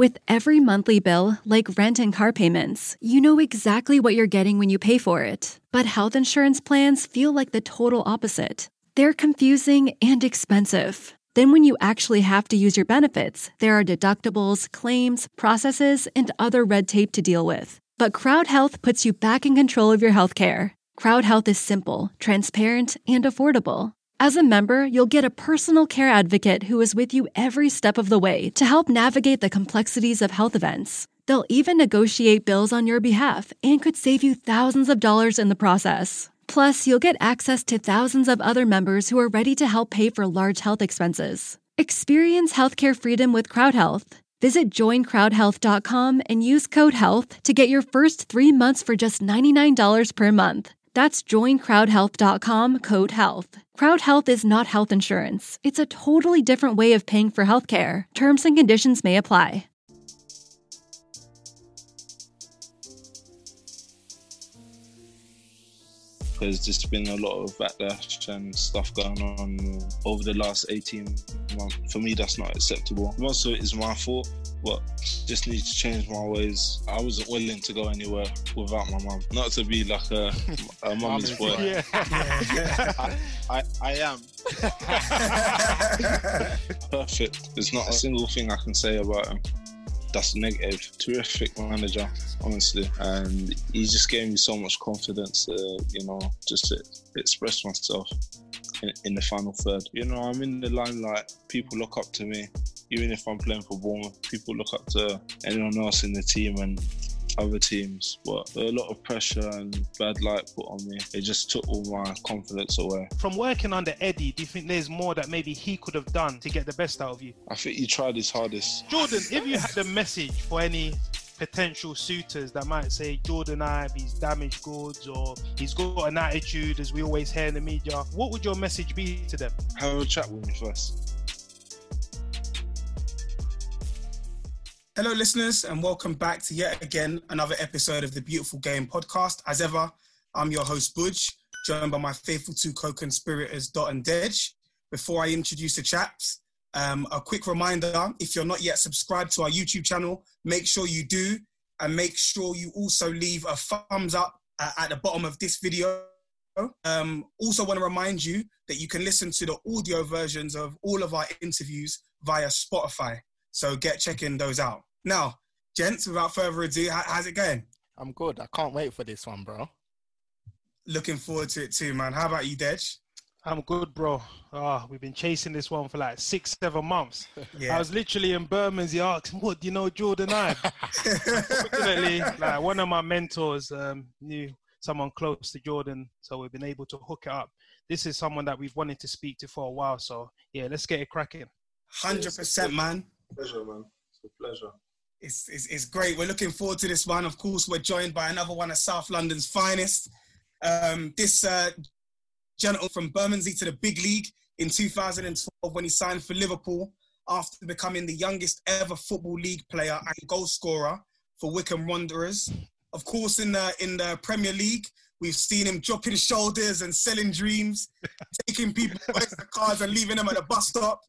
With every monthly bill, like rent and car payments, you know exactly what you're getting when you pay for it. But health insurance plans feel like the total opposite. They're confusing and expensive. Then, when you actually have to use your benefits, there are deductibles, claims, processes, and other red tape to deal with. But Crowd Health puts you back in control of your healthcare. Crowd Health is simple, transparent, and affordable. As a member, you'll get a personal care advocate who is with you every step of the way to help navigate the complexities of health events. They'll even negotiate bills on your behalf and could save you thousands of dollars in the process. Plus, you'll get access to thousands of other members who are ready to help pay for large health expenses. Experience healthcare freedom with CrowdHealth. Visit joincrowdhealth.com and use code HEALTH to get your first three months for just $99 per month. That's joincrowdhealth.com code HEALTH. Crowd Health is not health insurance. It's a totally different way of paying for healthcare. Terms and conditions may apply. There's just been a lot of backlash and stuff going on over the last 18 months. For me, that's not acceptable. Most of it is my fault, but just need to change my ways. I wasn't willing to go anywhere without my mum. Not to be like a, a mummy's boy. Yeah. I, I, I am. Perfect. There's not a single thing I can say about him that's negative. Terrific manager, honestly, and he just gave me so much confidence to, you know, just to express myself in, in the final third. You know, I'm in the limelight. People look up to me, even if I'm playing for Bournemouth. People look up to anyone else in the team and other teams, but a lot of pressure and bad light put on me. It just took all my confidence away. From working under Eddie, do you think there's more that maybe he could have done to get the best out of you? I think he tried his hardest. Jordan, if you had a message for any potential suitors that might say Jordon Ibe, he's damaged goods or he's got an attitude, as we always hear in the media, what would your message be to them? Have a chat with me first. Hello, listeners, and welcome back to yet again another episode of the Beautiful Game podcast. As ever, I'm your host, Buj, joined by my faithful two co conspirators, Dot and Dej. Before I introduce the chaps, um, a quick reminder if you're not yet subscribed to our YouTube channel, make sure you do, and make sure you also leave a thumbs up uh, at the bottom of this video. Um, also, want to remind you that you can listen to the audio versions of all of our interviews via Spotify. So get checking those out. Now, gents, without further ado, how's it going? I'm good. I can't wait for this one, bro. Looking forward to it too, man. How about you, Dej? I'm good, bro. Ah, we've been chasing this one for like six, seven months. Yeah. I was literally in Bermondsey asking, "What do you know, Jordan I Fortunately, like one of my mentors um, knew someone close to Jordan, so we've been able to hook it up. This is someone that we've wanted to speak to for a while, so yeah, let's get it cracking. Hundred percent, man. Pleasure, man. It's a pleasure. It's, it's, it's great. We're looking forward to this one. Of course, we're joined by another one of South London's finest. Um, this uh, gentleman from Bermondsey to the big league in 2012 when he signed for Liverpool after becoming the youngest ever football league player and goal scorer for Wycombe Wanderers. Of course, in the in the Premier League, we've seen him dropping shoulders and selling dreams, taking people the cars and leaving them at the bus stop.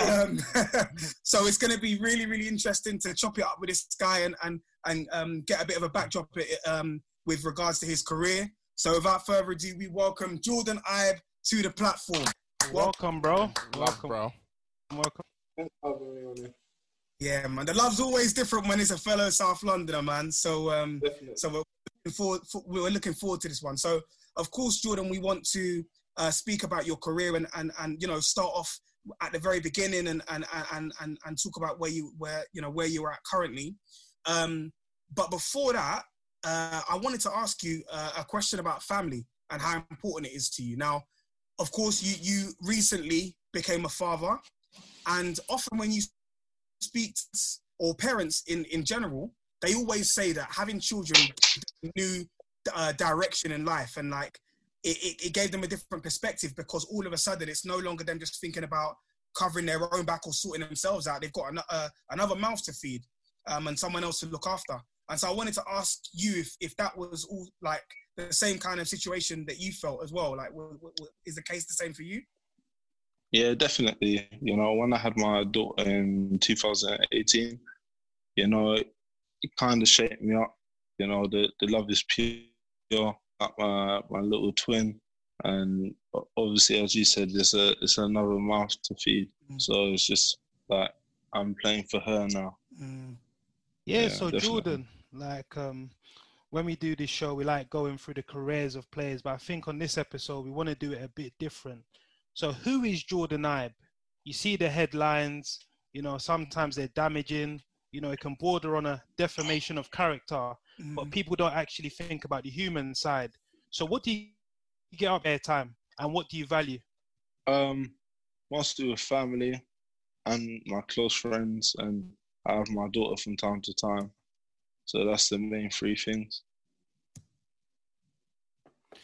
Um, so it's going to be really, really interesting to chop it up with this guy and and and um, get a bit of a backdrop um, with regards to his career. So without further ado, we welcome Jordon Ibe to the platform. Welcome, bro. Welcome, bro. welcome. Yeah, man. The love's always different when it's a fellow South Londoner, man. So, um, so we're looking forward. We're looking forward to this one. So, of course, Jordan, we want to uh, speak about your career and, and and you know start off at the very beginning and and and and, and talk about where you where you know where you're at currently. Um, but before that, uh, I wanted to ask you uh, a question about family and how important it is to you. Now, of course, you you recently became a father, and often when you speak to or parents in in general, they always say that having children new uh, direction in life and like it, it, gave them a different perspective because all of a sudden it's no longer them just thinking about covering their own back or sorting themselves out. They've got an, uh, another mouth to feed um, and someone else to look after. And so I wanted to ask you if, if that was all like the same kind of situation that you felt as well. Like, w- w- is the case the same for you? Yeah, definitely. You know, when I had my daughter in 2018, you know, it, it kind of shaped me up. You know, the, the love is pure my my little twin, and obviously, as you said, it's a it's another mouth to feed. Mm. So it's just like I'm playing for her now. Mm. Yeah, yeah, So definitely. Jordan, like um, when we do this show, we like going through the careers of players, but I think on this episode we want to do it a bit different. So who is Jordon Ibe? You see the headlines. You know, sometimes they're damaging. You know, it can border on a defamation of character mm. but people don't actually think about the human side. So, what do you get up airtime, and what do you value? Um, mostly with family and my close friends, and I have my daughter from time to time. So that's the main three things.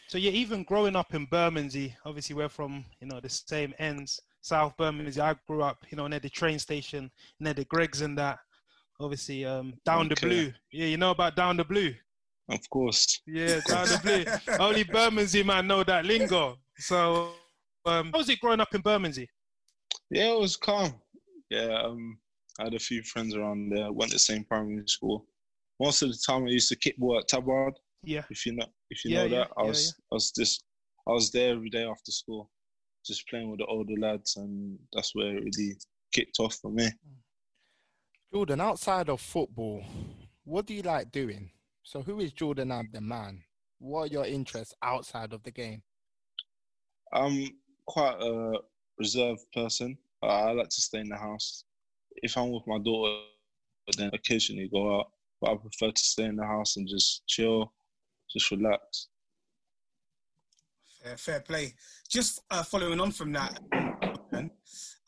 So yeah, even growing up in Bermondsey, obviously we're from you know the same ends, South Bermondsey. I grew up, you know, near the train station, near the Greggs and that obviously um, down okay. the blue. Yeah, you know about down the blue. Of course. Yeah, down the blue. Only Bermondsey man know that lingo. So, um, how was it growing up in Bermondsey? Yeah, it was calm. Yeah, um, I had a few friends around there. Went to the same primary school. Most of the time, I used to kickball at Tabard. Yeah. If you know, if you yeah, know that, yeah, I was, yeah, I was just, I was there every day after school, just playing with the older lads, and that's where it really kicked off for me. Mm. Jordan, outside of football, what do you like doing? So, who is Jordon Ibe the man? What are your interests outside of the game? I'm quite a reserved person. I like to stay in the house. If I'm with my daughter, then occasionally go out. But I prefer to stay in the house and just chill, just relax. Fair, fair play. Just uh, following on from that,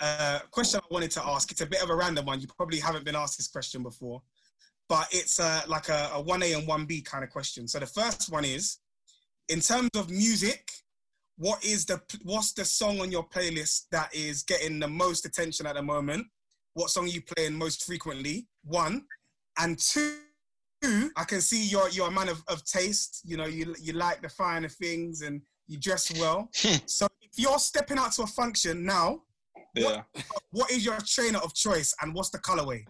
uh, question I wanted to ask. It's a bit of a random one. You probably haven't been asked this question before, but it's uh, like a, a 1A and 1B kind of question. So the first one is, in terms of music, what is the what's the song on your playlist that is getting the most attention at the moment? What song are you playing most frequently? One, and two. I can see you're you're a man of, of taste. You know, you you like the finer things and you dress well. so if you're stepping out to a function now, yeah. What, what is your trainer of choice and what's the colorway?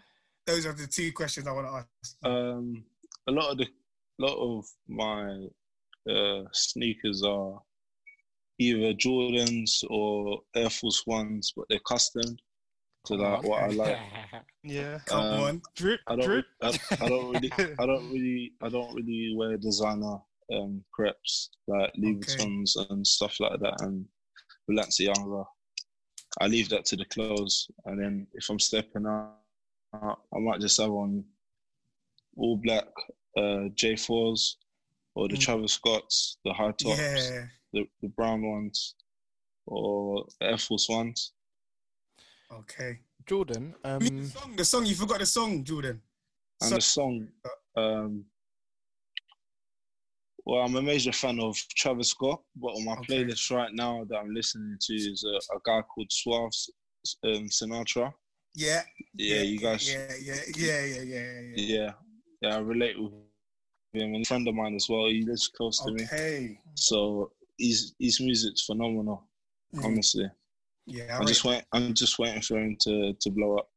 Those are the two questions I want to ask. Um, a lot of the, lot of my uh, sneakers are either Jordans or Air Force Ones, but they're custom to that what I like. Yeah, come um, on, drip, I don't, drip. I, I, don't really, I don't really, I don't really wear designer um crepes like Louis Vuittons okay. and stuff like that, and Balenciaga. I leave that to the close, and then if I'm stepping out, I might just have on all black uh, J4s or the mm. Travis Scotts, the high tops, yeah. the, the brown ones, or Air Force ones. Okay. Jordan. Um... The song, the song, you forgot the song, Jordan. And so- the song, um, well, I'm a major fan of Travis Scott, but on my okay. playlist right now that I'm listening to is a, a guy called Suave um, Sinatra. Yeah. yeah. Yeah, you guys. Yeah, yeah, yeah, yeah, yeah, yeah. Yeah, yeah, I relate with him. And a friend of mine as well. He lives close to me. okay. So his his music's phenomenal. Mm. Honestly. Yeah. I, I just wait. I'm just waiting for him to to blow up.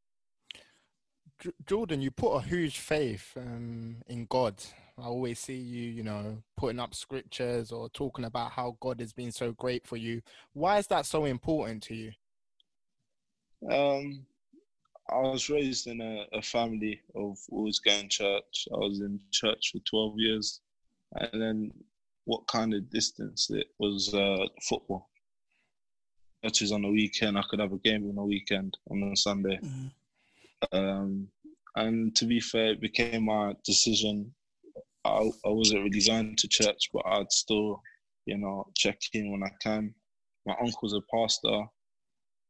Jordan, you put a huge faith um, in God I always see you, you know, putting up scriptures or talking about how God has been so great for you. Why is that so important to you? Um, I was raised in a, a family of always going to church. I was in church for 12 years. And then what kind of distance it was uh, football. Churches on the weekend, I could have a game on the weekend on a Sunday. Mm-hmm. Um, and to be fair, it became my decision. I, I wasn't really going to church, but I'd still, you know, check in when I can. My uncle's a pastor,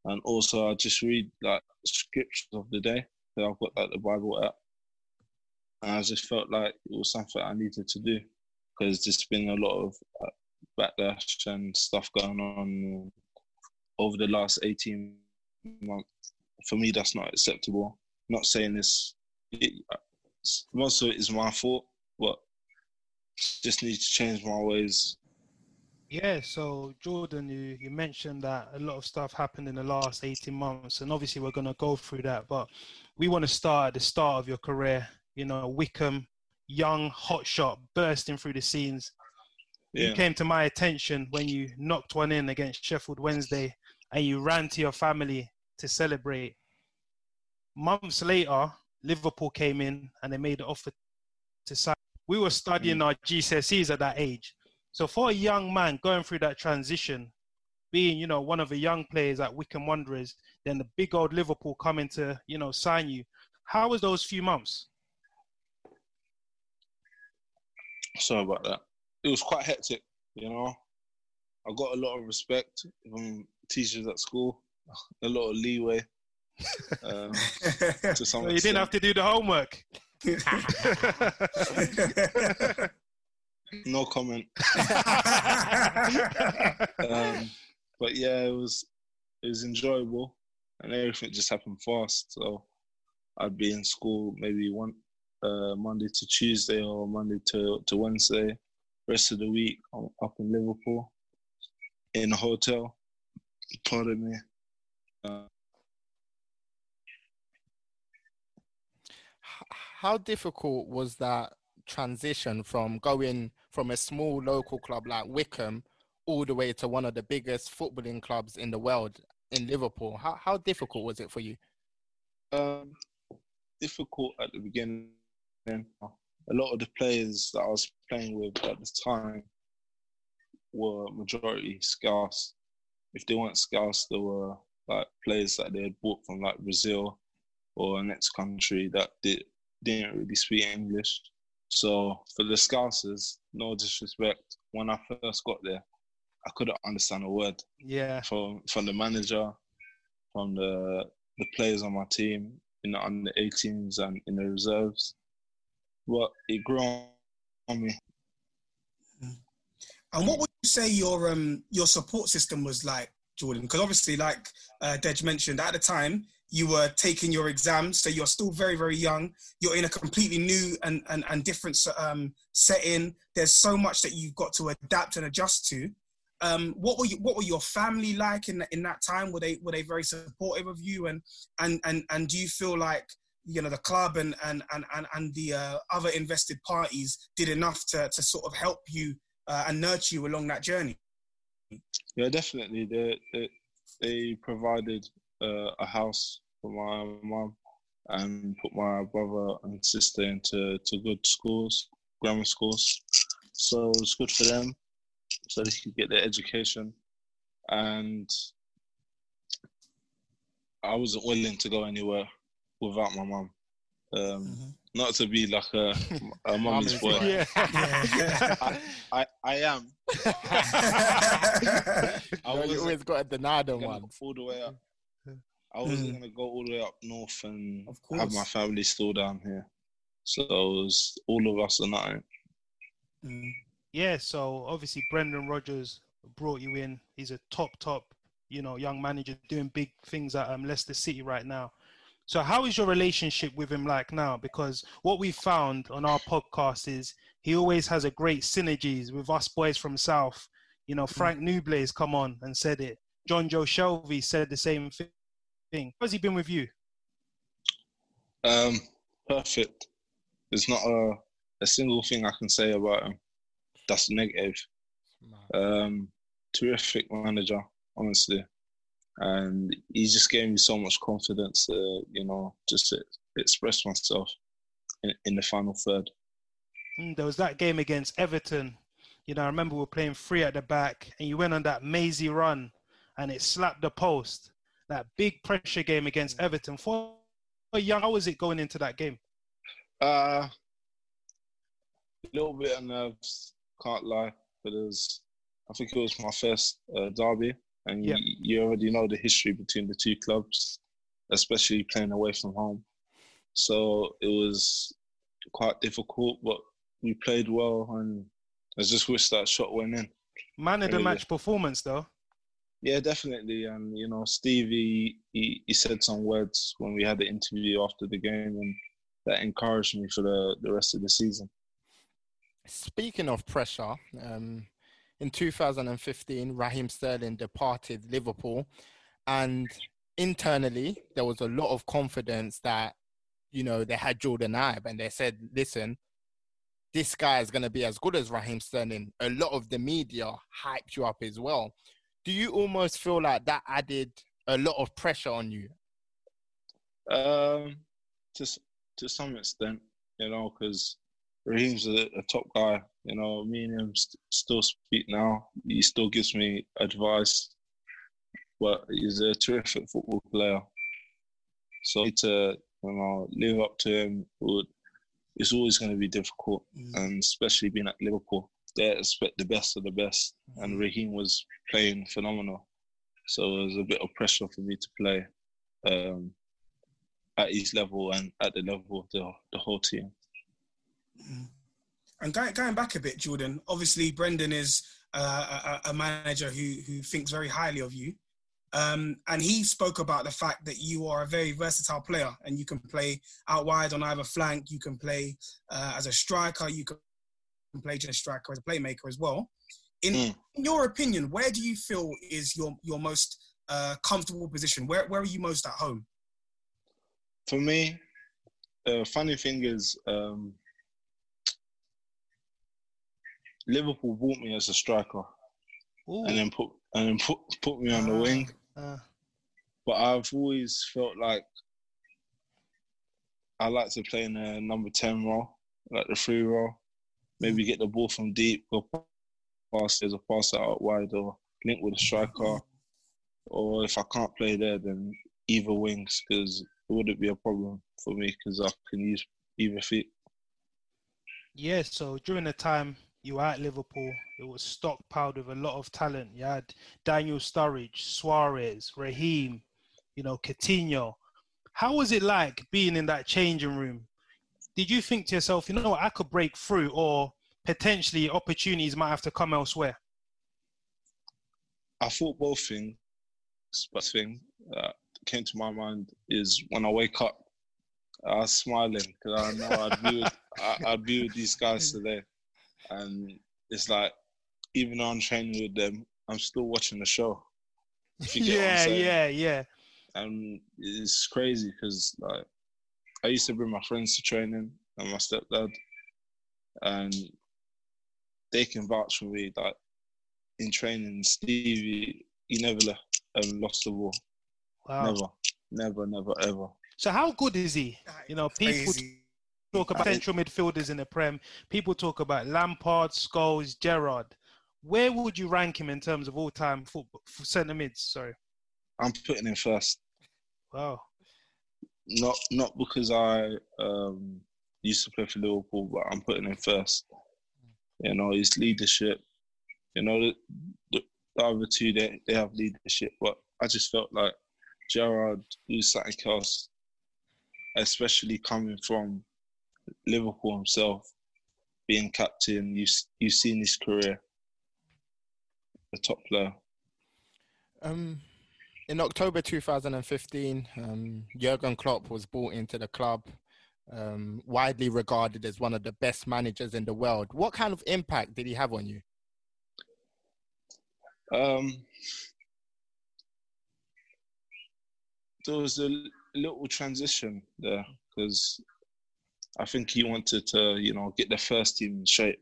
and also I just read like scriptures of the day. So I've got like the Bible app, and I just felt like it was something I needed to do because there's been a lot of uh, backlash and stuff going on over the last 18 months. For me, that's not acceptable. I'm not saying this. It, most of it is my fault, but just need to change my ways yeah, so Jordan, you, you mentioned that a lot of stuff happened in the last 18 months, and obviously we're going to go through that, but we want to start at the start of your career. You know, Wycombe, young, hot shot, bursting through the scenes. Yeah. You came to my attention when you knocked one in against Sheffield Wednesday and you ran to your family to celebrate. Months later, Liverpool came in and they made an offer to sign. We were studying mm. our GCSEs at that age. So for a young man going through that transition, being you know one of the young players at Wycombe Wanderers, then the big old Liverpool coming to you know sign you, how was those few months? Sorry about that. It was quite hectic, you know. I got a lot of respect from teachers at school, a lot of leeway. Um, to some you didn't have to do the homework. No comment. um, but yeah, it was it was enjoyable, and everything just happened fast. So I'd be in school maybe one uh, Monday to Tuesday or Monday to to Wednesday. Rest of the week, I'm up in Liverpool in a hotel. Pardon me. Uh, how difficult was that transition from going from a small local club like Wycombe all the way to one of the biggest footballing clubs in the world in Liverpool. How how difficult was it for you? Um, difficult at the beginning. A lot of the players that I was playing with at the time were majority Scouse. If they weren't Scouse, they were like players that they had bought from like Brazil or next country that did, didn't really speak English. So for the Scousers, no disrespect, when I first got there, I couldn't understand a word. Yeah. From from the manager, from the the players on my team, in the under 18s and in the reserves. But it grew on me. And what would you say your um your support system was like, Jordan? Because obviously, like uh, Dej mentioned, at the time you were taking your exams, so you're still very, very young. You're in a completely new and, and, and different um, setting. There's so much that you've got to adapt and adjust to. Um, what were you, what were your family like in in that time? Were they were they very supportive of you? And and and and do you feel like you know the club and and and and, and the uh, other invested parties did enough to to sort of help you uh, and nurture you along that journey? Yeah, definitely. They they, they provided uh, a house for my mum and put my brother and sister into to good schools, grammar schools. So it was good for them, so they could get their education. And I wasn't willing to go anywhere without my mum. Um, mm-hmm. Not to be like a, a mummy's boy. Yeah. I, I, I, am. I you always got to deny them ones. All the way up. I wasn't mm. gonna go all the way up north and have my family still down here. So it was all of us or nothing. Mm. Yeah, so obviously Brendan Rodgers brought you in. He's a top, top, you know, young manager doing big things at um, Leicester City right now. So how is your relationship with him like now? Because what we found on our podcast is he always has a great synergies with us boys from South. You know, mm. Frank mm. Nouble's come on and said it. Jonjo Shelvey said the same thing thing. How's he been with you? Um, perfect. There's not a, a single thing I can say about him that's negative. Um, terrific manager, honestly. and he just gave me so much confidence. To, you know, just to express myself in, in the final third. Mm, there was that game against Everton. You know, I remember we were playing three at the back, and you went on that mazy run, and it slapped the post. That big pressure game against Everton. For young, how was it going into that game? Uh, a little bit of nerves, can't lie, but it was, I think it was my first uh, derby, and you, you already know the history between the two clubs, especially playing away from home. So it was quite difficult, but we played well, and I just wish that shot went in. Man of the match performance, though. Yeah, definitely. And you know, Stevie, he, he said some words when we had the interview after the game, and that encouraged me for the, the rest of the season. Speaking of pressure, um, in 2015, Raheem Sterling departed Liverpool, and internally there was a lot of confidence that you know they had Jordon Ibe, and they said, "Listen, this guy is going to be as good as Raheem Sterling." A lot of the media hyped you up as well. Do you almost feel like that added a lot of pressure on you? Um, to to some extent, you know, because Raheem's a, a, top guy. You know, me and him st- still speak now. He still gives me advice, but he's a terrific football player. So to you know live up to him would it's always going to be difficult, mm. and especially being at Liverpool, they expect the best of the best, mm. and Raheem was playing phenomenal. So it was a bit of pressure for me to play um, at his level and at the level of the, the whole team. Mm. And going, going back a bit, Jordan, obviously Brendan is uh, a, a, manager who, who thinks very highly of you. Um, and he spoke about the fact that you are a very versatile player and you can play out wide on either flank, you can play uh, as a striker, you can play as a striker as a playmaker as well. In, mm. in, your opinion, where do you feel is your, your most uh, comfortable position? Where, where are you most at home? For me, the uh, funny thing is, um, Liverpool bought me as a striker, Ooh. and then put and then put put me on the ah, wing. Uh. But I've always felt like I like to play in a number ten role, like the free role. Maybe get the ball from deep, or pass as a pass out wide, or link with a striker. Or if I can't play there, then either wings because it wouldn't be a problem for me because I can use either feet. Yeah, so during the time you were at Liverpool, it was stockpiled with a lot of talent. You had Daniel Sturridge, Suarez, Raheem, you know, Coutinho. How was it like being in that changing room? Did you think to yourself, you know what, I could break through, or potentially opportunities might have to come elsewhere? I thought both things. But thing that came to my mind is when I wake up, I was smiling because I know I'd be with, I'd be with these guys today and it's like even though I'm training with them, I'm still watching the show. yeah, yeah, yeah. And it's crazy because like I used to bring my friends to training and my stepdad, and they can vouch for me. Like in training, Stevie, he never left, um, lost the ball. Wow. Never, never, never, ever. So how good is he? You know, people. Crazy talk about central midfielders in the Prem. People talk about Lampard, Scholes, Gerrard. Where would you rank him in terms of all-time football centre mids? Sorry, I'm putting him first. Wow. Not not because I um, used to play for Liverpool, but I'm putting him first. You know his leadership. You know the, the, the other two they they have leadership, but I just felt like Gerrard was something else, especially coming from Liverpool himself, being captain, you you've seen his career, a top player. Um, in October 2015, um, Jurgen Klopp was brought into the club, um, widely regarded as one of the best managers in the world. What kind of impact did he have on you? Um, there was a little transition there because I think he wanted to, you know, get the first team in shape,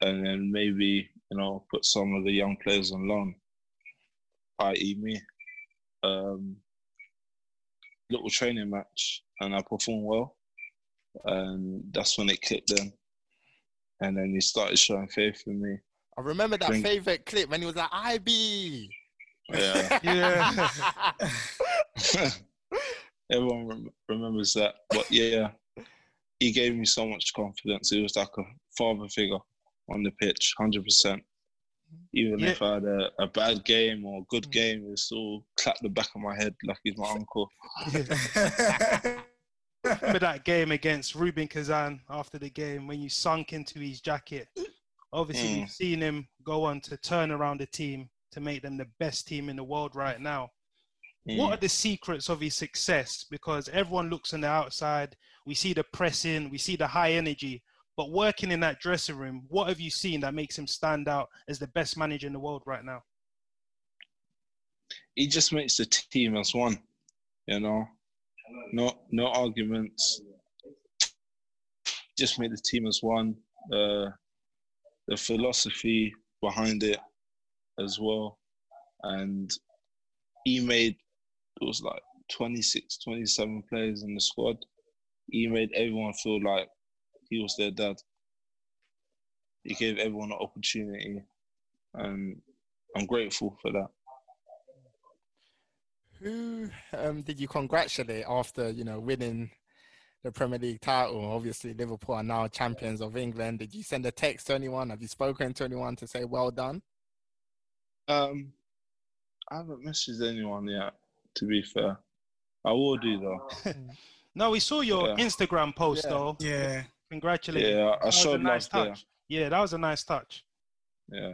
and then maybe, you know, put some of the young players on loan. i.e. me, um, little training match, and I performed well, and that's when it clicked then. And then he started showing faith in me. I remember that Drink. favorite clip when he was like, Ibe. Yeah. Yeah. Everyone rem- remembers that. But yeah, he gave me so much confidence. He was like a father figure on the pitch, 100%. Even Yeah. if I had a, a bad game or a good Mm. game, it still clap the back of my head like he's my uncle. Remember that game against Rubin Kazan after the game when you sunk into his jacket? Obviously, Mm. we've seen him go on to turn around the team to make them the best team in the world right now. What Mm. are the secrets of his success? Because everyone looks on the outside, we see the pressing, we see the high energy, but working in that dressing room, what have you seen that makes him stand out as the best manager in the world right now? he just makes the team as one, you know. No, no arguments. Just make the team as one. Uh, the philosophy behind it as well, and he made it was like 26, 27 players in the squad. He made everyone feel like he was their dad. He gave everyone an opportunity, and I'm grateful for that. Who um, did you congratulate after you know winning the Premier League title? Obviously, Liverpool are now champions of England. Did you send a text to anyone? Have you spoken to anyone to say well done? Um, I haven't messaged anyone yet. To be fair, I will do though. No, we saw your Yeah. Instagram post Yeah. though. yeah. Congratulations. Yeah, I That was a showed nice love there. touch. Yeah, that was a nice touch. Yeah.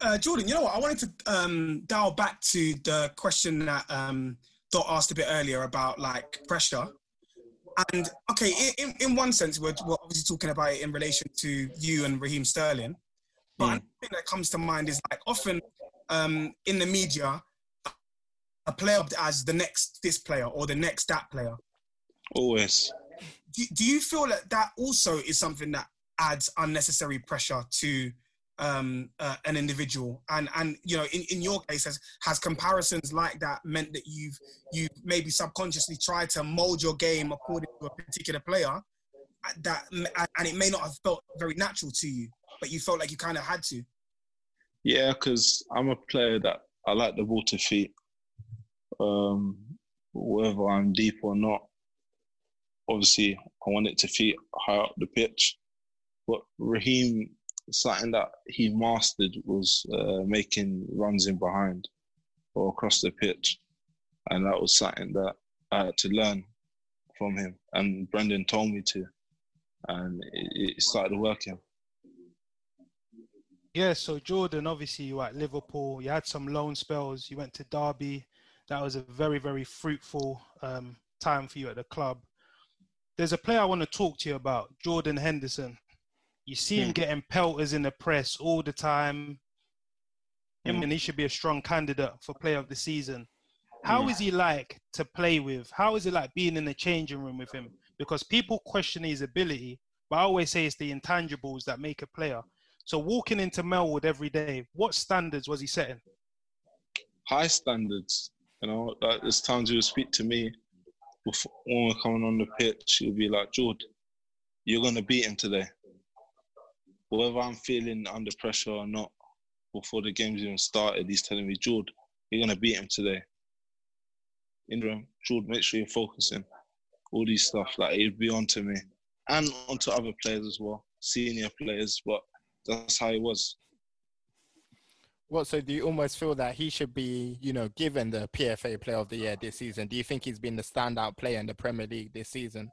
Uh, Jordan, you know what? I wanted to um, dial back to the question that um, Dot asked a bit earlier about like pressure. And okay, in, in, in one sense, we're, we're obviously talking about it in relation to you and Raheem Sterling. But Mm. another thing that comes to mind is like often um, in the media, a player as the next this player or the next that player. Always. Do, do you feel that that also is something that adds unnecessary pressure to um, uh, an individual? And and you know, in, in your case, has has comparisons like that meant that you've you've maybe subconsciously tried to mold your game according to a particular player uh, that and it may not have felt very natural to you, but you felt like you kind of had to. Yeah, because I'm a player that I like the ball to feet. Um, whether I'm deep or not, obviously I want it to feet high up the pitch. But Raheem, something that he mastered was uh, making runs in behind or across the pitch, and that was something that I had to learn from him. And Brendan told me to, and it, it started working. Yeah, so Jordan, obviously you were at Liverpool. You had some loan spells. You went to Derby. That was a very, very fruitful um, time for you at the club. There's a player I want to talk to you about, Jordan Henderson. You see him Hmm. getting pelters in the press all the time. Him Hmm. and he should be a strong candidate for player of the season. How Hmm. is he like to play with? How is it like being in the changing room with him? Because people question his ability, but I always say it's the intangibles that make a player. So walking into Melwood every day, what standards was he setting? high standards. You know, like there's times he would speak to me before, when we're coming on the pitch. He'll be like, "Jord, you're gonna beat him today." Whether I'm feeling under pressure or not, before the game's even started, he's telling me, "Jord, you're gonna beat him today." Ingram, Jord, make sure you're focusing. All these stuff, like he'd be on to me, and onto other players as well, senior players. But that's how he was. What? So do you almost feel that he should be, you know, given the PFA Player of the Year this season? Do you think he's been the standout player in the Premier League this season?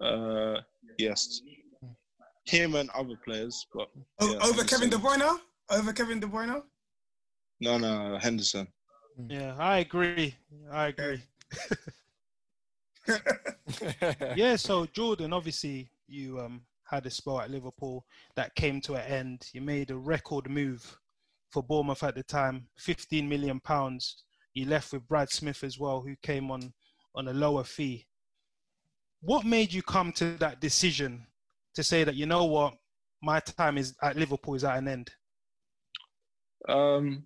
Uh, yes. Him and other players, but O- Yeah, over Kevin De Henderson. Bruyne? Over Kevin De Bruyne? no, no, Henderson. Yeah, I agree. I agree. Yeah, so Jordan, obviously you um, had a spell at Liverpool that came to an end. You made a record move for Bournemouth at the time, 15 million pounds. You left with Brad Smith as well, who came on on a lower fee. What made you come to that decision to say that you know what, my time is at Liverpool is at an end? Um,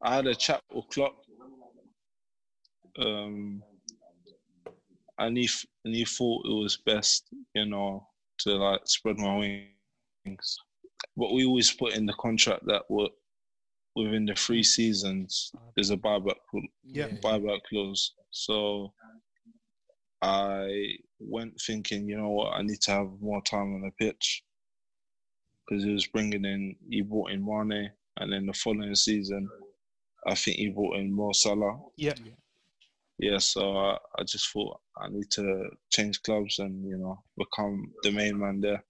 I had a chat with Klopp, um, and he and he thought it was best, you know, to like spread my wings but we always put in the contract that what within the three seasons there's a buyback Yeah. buyback clause. So I went thinking, you know what, I need to have more time on the pitch because he was bringing in, he brought in Mane, and then the following season, I think he brought in Mo Salah. Yeah. Yeah, so I, I just thought I need to change clubs and you know become the main man there.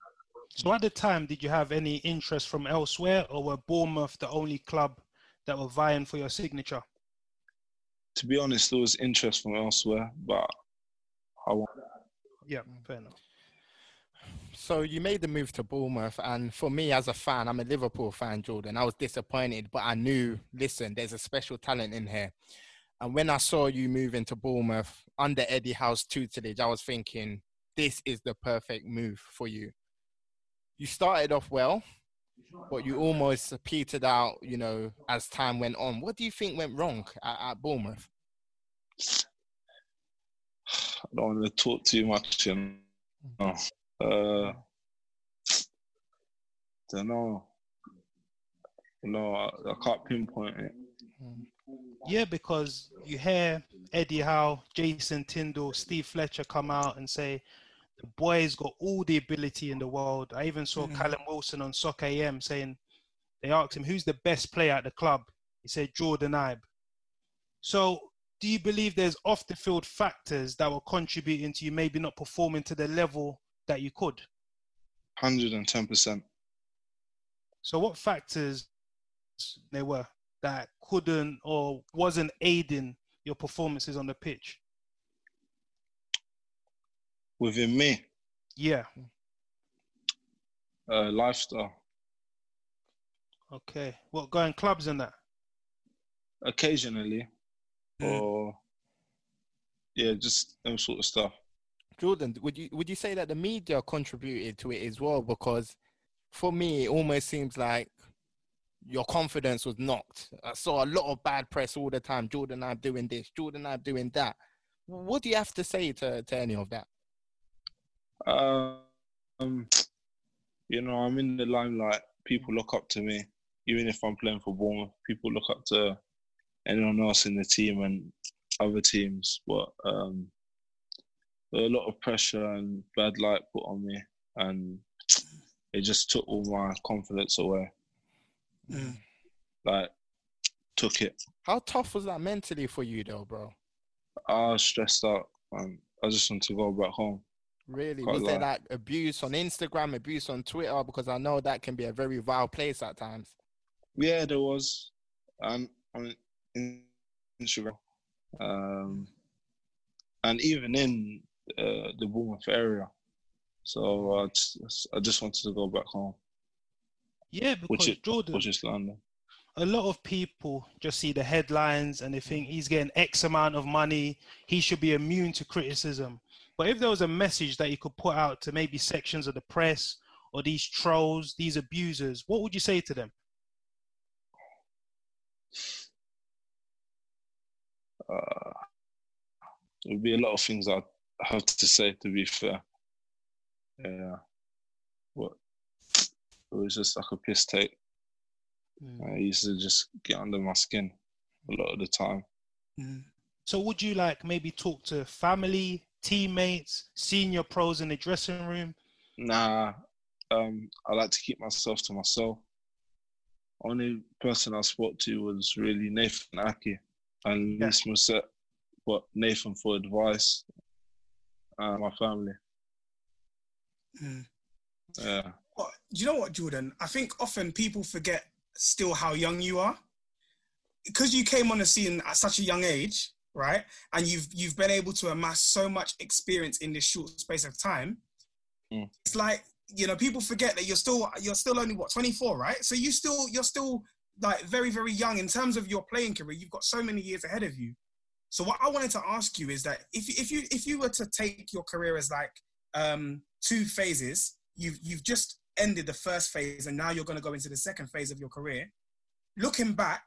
So at the time, did you have any interest from elsewhere, or were Bournemouth the only club that were vying for your signature? To be honest, there was interest from elsewhere, but I want Yeah, fair enough. So you made the move to Bournemouth, and for me as a fan, I'm a Liverpool fan, Jordan. I was disappointed, but I knew, listen, there's a special talent in here. And when I saw you move into Bournemouth under Eddie Howe's tutelage, I was thinking, this is the perfect move for you. You started off well, but you almost petered out, you know, as time went on. What do you think went wrong at, at Bournemouth? I don't want to talk too much. You know. Uh, don't know. No, I, I can't pinpoint it. Yeah, because you hear Eddie Howe, Jason Tyndall, Steve Fletcher come out and say the boy's got all the ability in the world. I even saw mm. Callum Wilson on Soccer AM saying they asked him who's the best player at the club. He said Jordon Ibe. So, do you believe there's off the field factors that were contributing to you maybe not performing to the level that you could? Hundred and ten percent. So, what factors there were that couldn't or wasn't aiding your performances on the pitch? Within me, Yeah. uh, lifestyle. Okay. What going clubs and that? Occasionally, or yeah, just them sort of stuff. Jordan, would you would you say that the media contributed to it as well? Because for me, it almost seems like your confidence was knocked. I saw a lot of bad press all the time. Jordan, I'm doing this. Jordan, I'm doing that. What do you have to say to, to any of that? Um, you know, I'm in the limelight. People look up to me, even if I'm playing for Bournemouth. People look up to anyone else in the team and other teams. But um, a lot of pressure and bad light put on me, and it just took all my confidence away. Mm. Like, took it. How tough was that mentally for you, though, bro? I was stressed out, and I just want to go back home. Really? Can't was there like abuse on Instagram, abuse on Twitter? Because I know that can be a very vile place at times. Yeah, there was, and on Instagram, um, and even in uh, the Bournemouth area. So I just, I just wanted to go back home, Yeah, because which is Jordan, which is London. a lot of people just see the headlines and they think he's getting X amount of money. He should be immune to criticism. But if there was a message that you could put out to maybe sections of the press or these trolls, these abusers, what would you say to them? Uh, there would be a lot of things I have to say. To be fair, yeah, but it was just like a piss take. I used to just get under my skin a lot of the time. Mm. So would you like maybe talk to family, teammates, senior pros in the dressing room? Nah, um, I like to keep myself to myself. Only person I spoke to was really Nathan Aké and Yeah. Lys Mousset, but Nathan for advice and my family. Mm. Yeah. But do you know what, Jordan? I think often people forget still how young you are. Because you came on the scene at such a young age, right? And you've you've been able to amass so much experience in this short space of time. Mm. It's like, you know, people forget that you're still you're still only what, 24, right? So you still you're still like very, very young in terms of your playing career. You've got so many years ahead of you. So what I wanted to ask you is that if if you if you were to take your career as like um, two phases, you've you've just ended the first phase and now you're going to go into the second phase of your career. Looking back,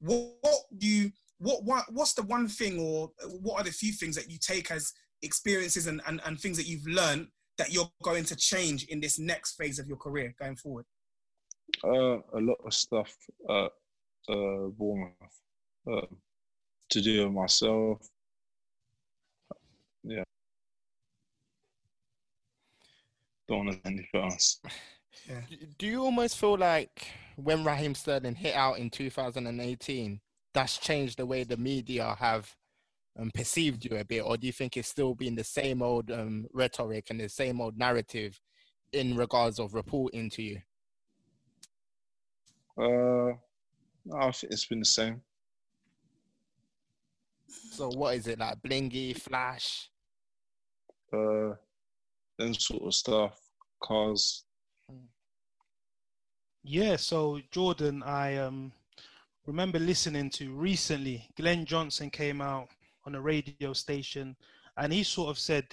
what, what you what, what what's the one thing or what are the few things that you take as experiences and, and, and things that you've learned that you're going to change in this next phase of your career going forward? Uh, a lot of stuff at uh, Bournemouth uh, to do with myself. Yeah. Don't want to anything else. Yeah. Do you almost feel like when Raheem Sterling hit out in 2018, that's changed the way the media have um, perceived you a bit, or do you think it's still been the same old um, rhetoric and the same old narrative in regards of reporting to you? Uh, I think it's been the same. So what is it like? Blingy, flash? Uh, them sort of stuff. Cars. Yeah. So Jordon, I um remember listening to recently. Glenn Johnson came out on a radio station, and he sort of said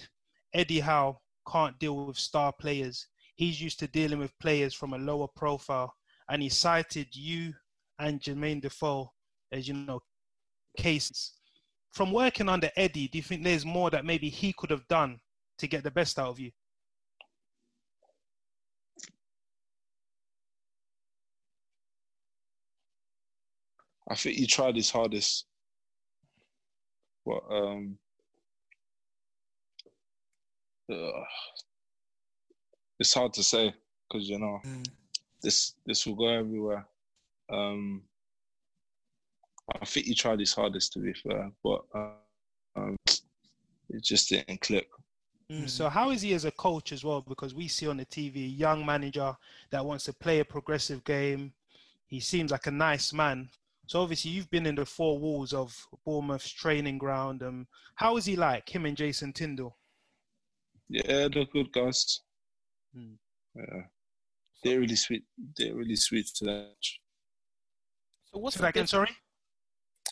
Eddie Howe can't deal with star players. He's used to dealing with players from a lower profile, and he cited you and Jermaine Defoe as you know cases. From working under Eddie, do you think there's more that maybe he could have done to get the best out of you? I think he tried his hardest but um, uh, it's hard to say because you know mm. this this will go everywhere. Um, I think he tried his hardest to be fair, but uh, um, it just didn't click. Mm, so how is he as a coach as well? Because we see on the TV a young manager that wants to play a progressive game. He seems like a nice man. So obviously you've been in the four walls of Bournemouth's training ground. Um, how is he like him and Jason Tindall? Yeah, they're good guys. Hmm. Yeah, they're really sweet. They're really sweet to that. So what's that again? Sorry.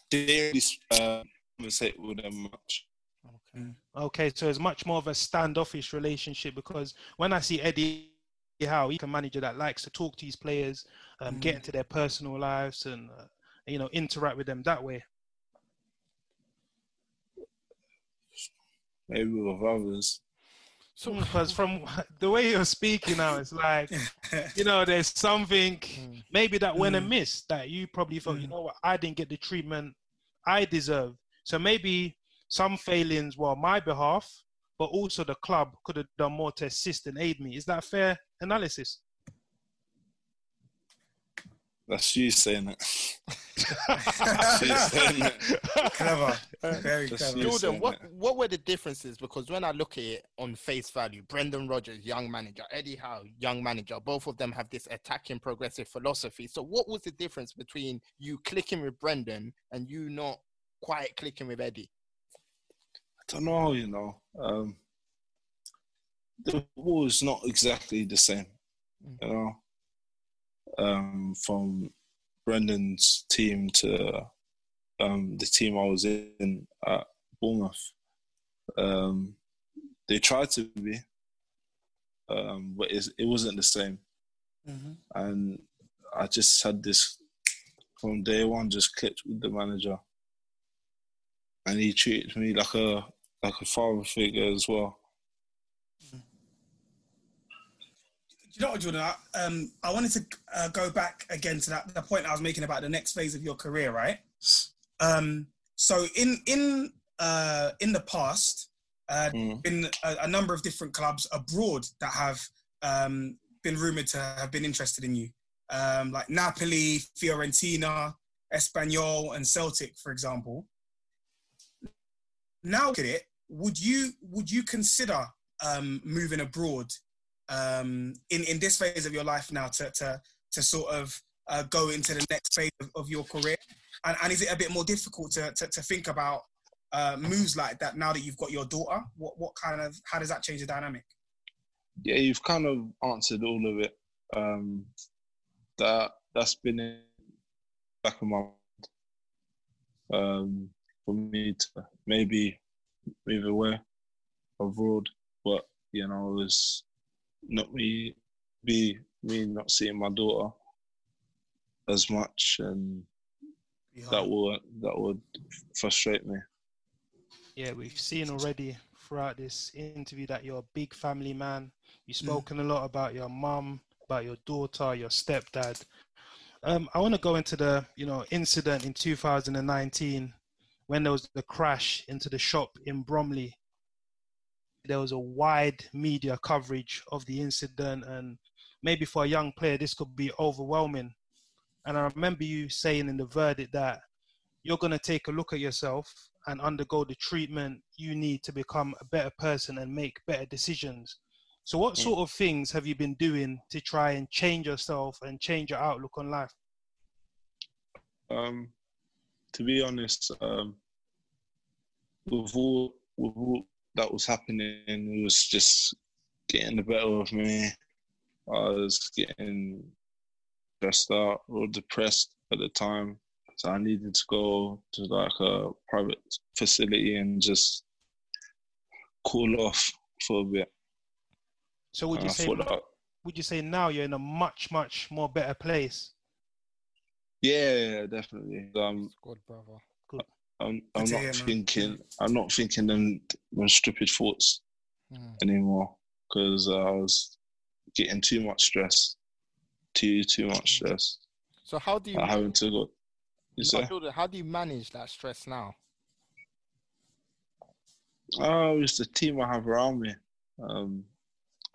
They really uh, conversate with them much. Okay. Okay, so it's much more of a standoffish relationship because when I see Eddie Howe, he's a manager that likes to talk to his players, um, mm. get into their personal lives, and uh, you know interact with them that way. Maybe with others so because from the way you're speaking now it's like you know there's something maybe that went mm. amiss that you probably thought mm. you know what i didn't get the treatment i deserve so maybe some failings were on my behalf but also the club could have done more to assist and aid me. Is that fair analysis that's you saying it. saying it. Clever. Very clever. Jordon, what, what were the differences? Because when I look at it on face value, Brendan Rodgers, young manager, Eddie Howe, young manager, both of them have this attacking progressive philosophy. So what was the difference between you clicking with Brendan and you not quite clicking with Eddie? I don't know, you know. Um, the is not exactly the same, you know um, from Brendan's team to um, the team I was in at Bournemouth. Um, they tried to be, um, but it wasn't the same. Mm-hmm. And I just had this from day one, just clicked with the manager, and he treated me like a like a father figure as well. You know what, Jordon? I, um, I wanted to uh, go back again to that the point I was making about the next phase of your career, right? Um, so in in uh, in the past, uh, mm. been a, a, number of different clubs abroad that have um, been rumored to have been interested in you, um, like Napoli, Fiorentina, Espanyol, and Celtic, for example. Now, look at it. Would you would you consider um, moving abroad um, in in this phase of your life now to to to sort of uh, go into the next phase of, of your career? And, and, is it a bit more difficult to to, to think about uh, moves like that now that you've got your daughter? What what kind of how does that change the dynamic? Yeah, you've kind of answered all of it. Um, that that's been in back of my mind um, for me to maybe move away abroad, but you know, it was not me be me not seeing my daughter as much and that would that would frustrate me. Yeah, we've seen already throughout this interview that you're a big family man. You've Mm. spoken a lot about your mum, about your daughter, your stepdad. Um, I want to go into the you know incident in 2019 when there was the crash into the shop in Bromley. There was a wide media coverage of the incident, and maybe for a young player, this could be overwhelming. And I remember you saying in the verdict that you're going to take a look at yourself and undergo the treatment you need to become a better person and make better decisions. So, what sort of things have you been doing to try and change yourself and change your outlook on life? Um, to be honest, um, with all with all that was happening, it was just getting the better of me. I was getting stressed out or depressed at the time, so I needed to go to like a private facility and just cool off for a bit. So, would you I say that, would you say now you're in a much much more better place? yeah, yeah, definitely. Um, Good brother. I'm, I'm not thinking. I'm not thinking them, them stupid thoughts Mm. anymore because I was getting too much stress, too too much stress. So how do you Like having to go. You No, say? Jordon, how do you manage that stress now? Oh, it's the team I have around me. Um,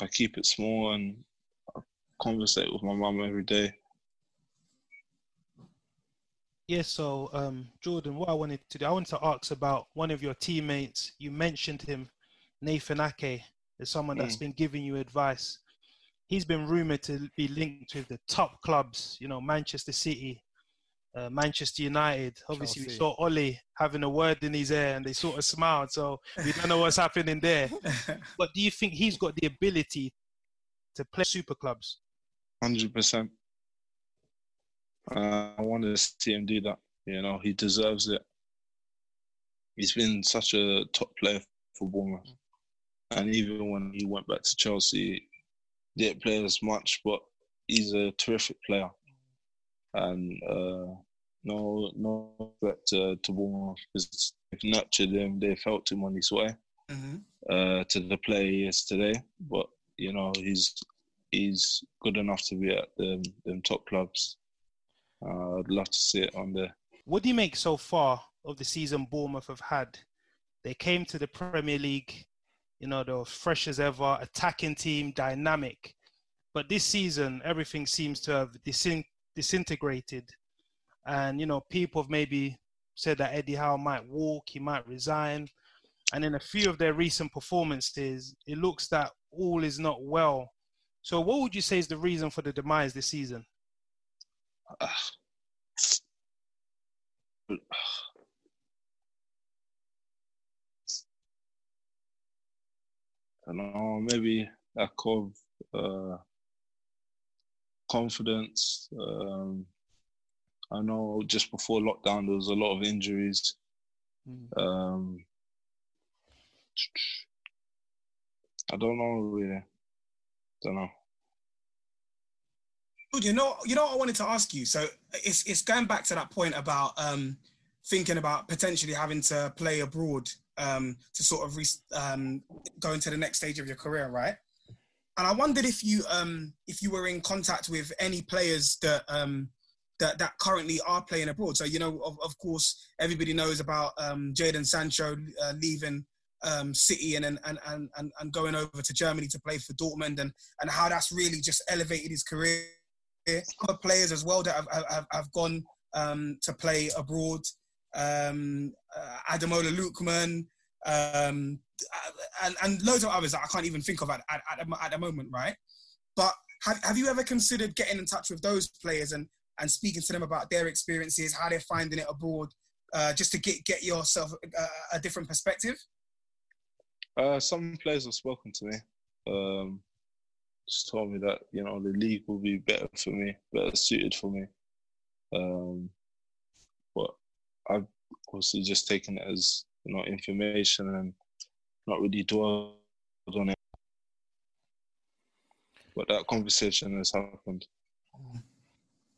I keep it small and I conversate with my mum every day. Yeah, so um, Jordon, what I wanted to do, I wanted to ask about one of your teammates. You mentioned him, Nathan Aké, as someone that's Mm. been giving you advice. He's been rumored to be linked with the top clubs, you know, Manchester City, uh, Manchester United. Obviously, we saw Ollie having a word in his ear and they sort of smiled. So we don't know what's happening there. But do you think he's got the ability to play super clubs? Hundred percent. Uh, I want to see him do that. You know, he deserves it. He's been such a top player for Bournemouth, and even when he went back to Chelsea, he didn't play as much, but he's a terrific player. And uh, no, no threat to, to Bournemouth because they've nurtured him. They've helped him on his way Mhm. uh, to the player he is today. But you know, he's he's good enough to be at them them top clubs. Uh, I'd love to see it on there. What do you make so far of the season Bournemouth have had? They came to the Premier League, you know, they were fresh as ever, attacking team, dynamic. But this season, everything seems to have disin- disintegrated. And, you know, people have maybe said that Eddie Howe might walk, he might resign. And in a few of their recent performances, it looks that all is not well. So, what would you say is the reason for the demise this season? I don't know, maybe lack of uh, confidence. Um, I know just before lockdown there was a lot of injuries. Um, I don't know really. Don't know. You know, you know what I wanted to ask you. So it's it's going back to that point about um, thinking about potentially having to play abroad um, to sort of re- um, go into the next stage of your career, right? And I wondered if you um, if you were in contact with any players that um, that that currently are playing abroad. So you know, of, of course, everybody knows about um, Jadon Sancho uh, leaving um, City and, and and and and going over to Germany to play for Dortmund, and and how that's really just elevated his career other players as well that have, have, have gone um, to play abroad. Um, uh, Ademola Lookman, um, and, and loads of others that I can't even think of at, at, at, the- moment, right? But have, have you ever considered getting in touch with those players and, and speaking to them about their experiences, how they're finding it abroad, uh, just to get, get yourself a, a different perspective? Uh, some players have spoken to me. Um, just told me that you know the league will be better for me, better suited for me. Um, but I've obviously just taken it as you know information and not really dwelled on it. But that conversation has happened.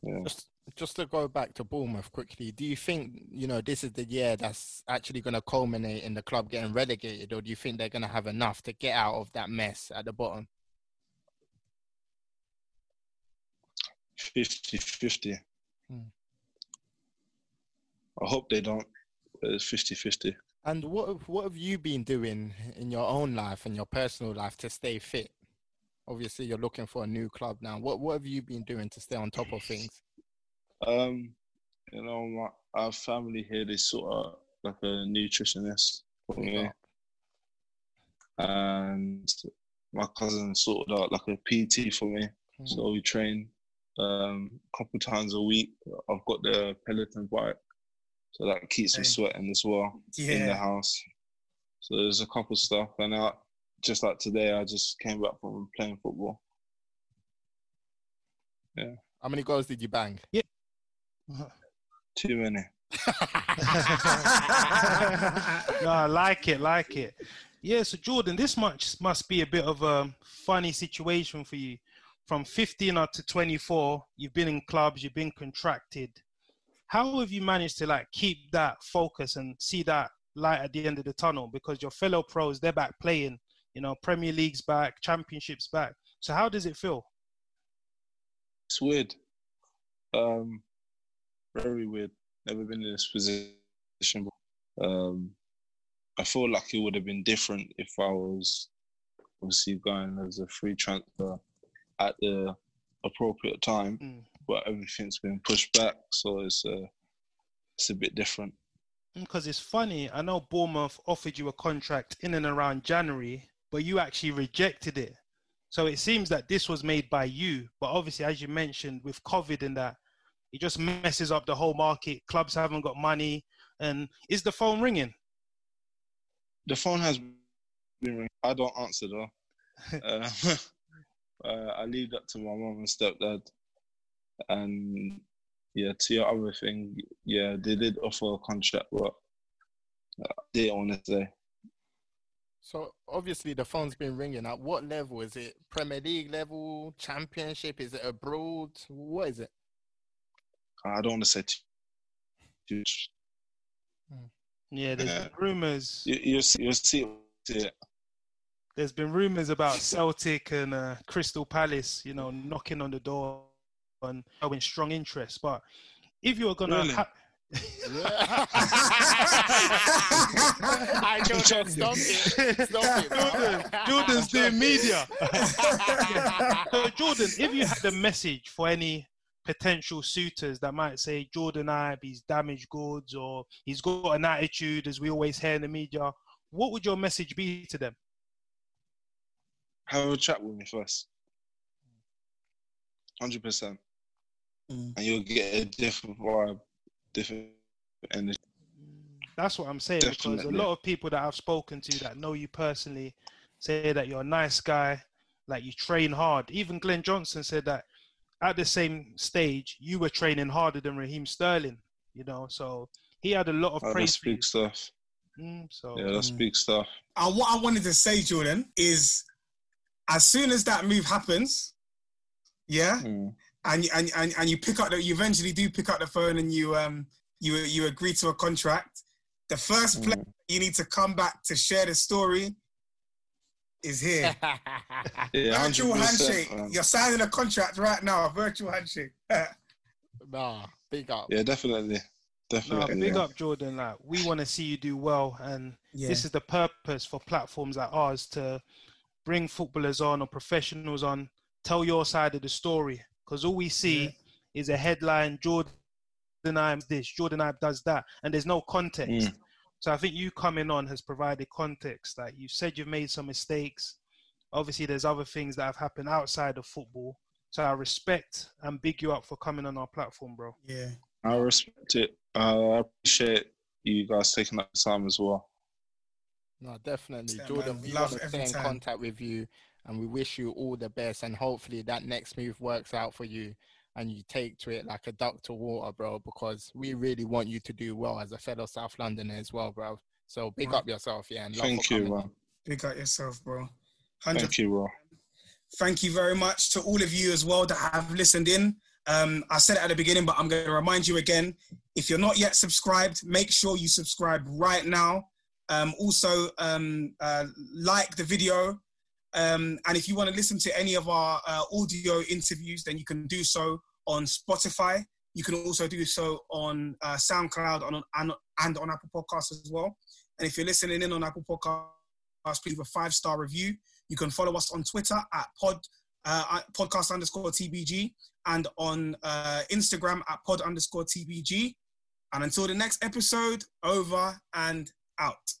Yeah. Just, just to go back to Bournemouth quickly, do you think you know this is the year that's actually going to culminate in the club getting relegated, or do you think they're going to have enough to get out of that mess at the bottom? 50-50. Hmm. I hope they don't. It's 50-50. And what have, what have you been doing in your own life and your personal life to stay fit? Obviously, you're looking for a new club now. What what have you been doing to stay on top of things? Um, you know, my, our family here, they sort of like a nutritionist for me. And my cousin sorted out like a PT for me. Mm. So we train um, a couple times a week. I've got the Peloton bike. So that keeps me sweating as well in the house. So there's a couple stuff. And I, just like today, I just came back from playing football. Yeah. How many goals did you bang? Yeah. Too many. no, I like it, like it. Yeah, so Jordon, this much must be a bit of a funny situation for you. From 15 up to 24, you've been in clubs, you've been contracted. How have you managed to like keep that focus and see that light at the end of the tunnel? Because your fellow pros, they're back playing, you know, Premier League's back, Championships back. So how does it feel? It's weird. Um, very weird. Never been in this position. Um, I feel like it would have been different if I was obviously going as a free transfer at the appropriate time, Mm. but everything's been pushed back, so it's uh, it's a bit different. Because it's funny, I know Bournemouth offered you a contract in and around January, but you actually rejected it. So it seems that this was made by you, but obviously, as you mentioned, with COVID and that, it just messes up the whole market. Clubs haven't got money, and is the phone ringing? The phone has been ringing. I don't answer though. uh, uh, I leave that to my mum and stepdad. And yeah, to your other thing, yeah, they did offer a contract, but I didn't want to say. So obviously the phone's been ringing. At what level is it? Premier League level, Championship? Is it abroad? What is it? I don't want to say too much. Yeah, there's Yeah. been rumors. You, you'll see, you'll see it. There's been rumors about Celtic and uh, Crystal Palace, you know, knocking on the door and showing strong interest. But if you're gonna, Really? ha- I don't know. Stop it. Stop it. bro. Jordon, Jordon's doing media. so Jordon, if you had a message for any potential suitors that might say Jordon Ibe, he's damaged goods or he's got an attitude, as we always hear in the media, what would your message be to them? Have a chat with me first. 100%. Mm. And you'll get a different vibe, different energy. That's what I'm saying because a lot of people that I've spoken to that know you personally say that you're a nice guy, like you train hard. Even Glenn Johnson said that at the same stage you were training harder than Raheem Sterling. You know, so he had a lot of Oh, praise that's for you. big stuff. Mm, so Yeah, that's Mm. big stuff. And what I wanted to say, Jordon, is as soon as that move happens, yeah, Mm. and you and, and, and you pick up the you eventually do pick up the phone and you um you you agree to a contract. The first player Mm. you need to come back to share the story is here. Yeah, virtual handshake. man. You're signing a contract right now. A virtual handshake. nah, big up. Yeah, definitely. no, Definitely. big yeah. up Jordon. Like we want to see you do well, and yeah. this is the purpose for platforms like ours to bring footballers on or professionals on, tell your side of the story. Because all we see Yeah. is a headline: Jordon Ibe this, Jordon Ibe does that, and there's no context. Mm. So I think you coming on has provided context. Like you said, you've made some mistakes. Obviously, there's other things that have happened outside of football. So I respect and big you up for coming on our platform, bro. yeah. I respect it. Uh, I appreciate you guys taking that time as well. No, definitely. Yeah, Jordon, man, we love want to stay in time. contact with you and we wish you all the best and hopefully that next move works out for you and you take to it like a duck to water, bro, because we really want you to do well as a fellow South Londoner as well, bro. So big Right. up yourself, yeah. And Thank you, coming man. Big up yourself, bro. Hundred Thank you, bro. thank you very much to all of you as well that have listened in. Um, I said it at the beginning, but I'm going to remind you again. If you're not yet subscribed, make sure you subscribe right now. Um, also, um, uh, like the video. Um, and if you want to listen to any of our uh, audio interviews, then you can do so on Spotify. You can also do so on uh, SoundCloud on, and, and on Apple Podcasts as well. And if you're listening in on Apple Podcasts, please leave a five star review. You can follow us on Twitter at pod uh, podcast underscore TBG and on uh, Instagram at pod underscore TBG. And until the next episode, over and out.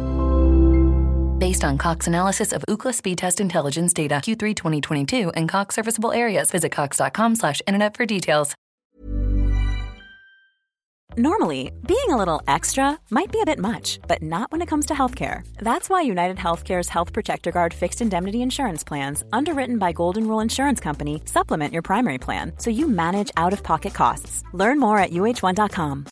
Based on Cox analysis of Ookla speed test intelligence data Q3 2022 and Cox serviceable areas, visit cox.com slash internet for details. Normally, being a little extra might be a bit much, but not when it comes to healthcare. That's why United Healthcare's Health Protector Guard fixed indemnity insurance plans, underwritten by Golden Rule Insurance Company, supplement your primary plan so you manage out of pocket costs. Learn more at uh1.com.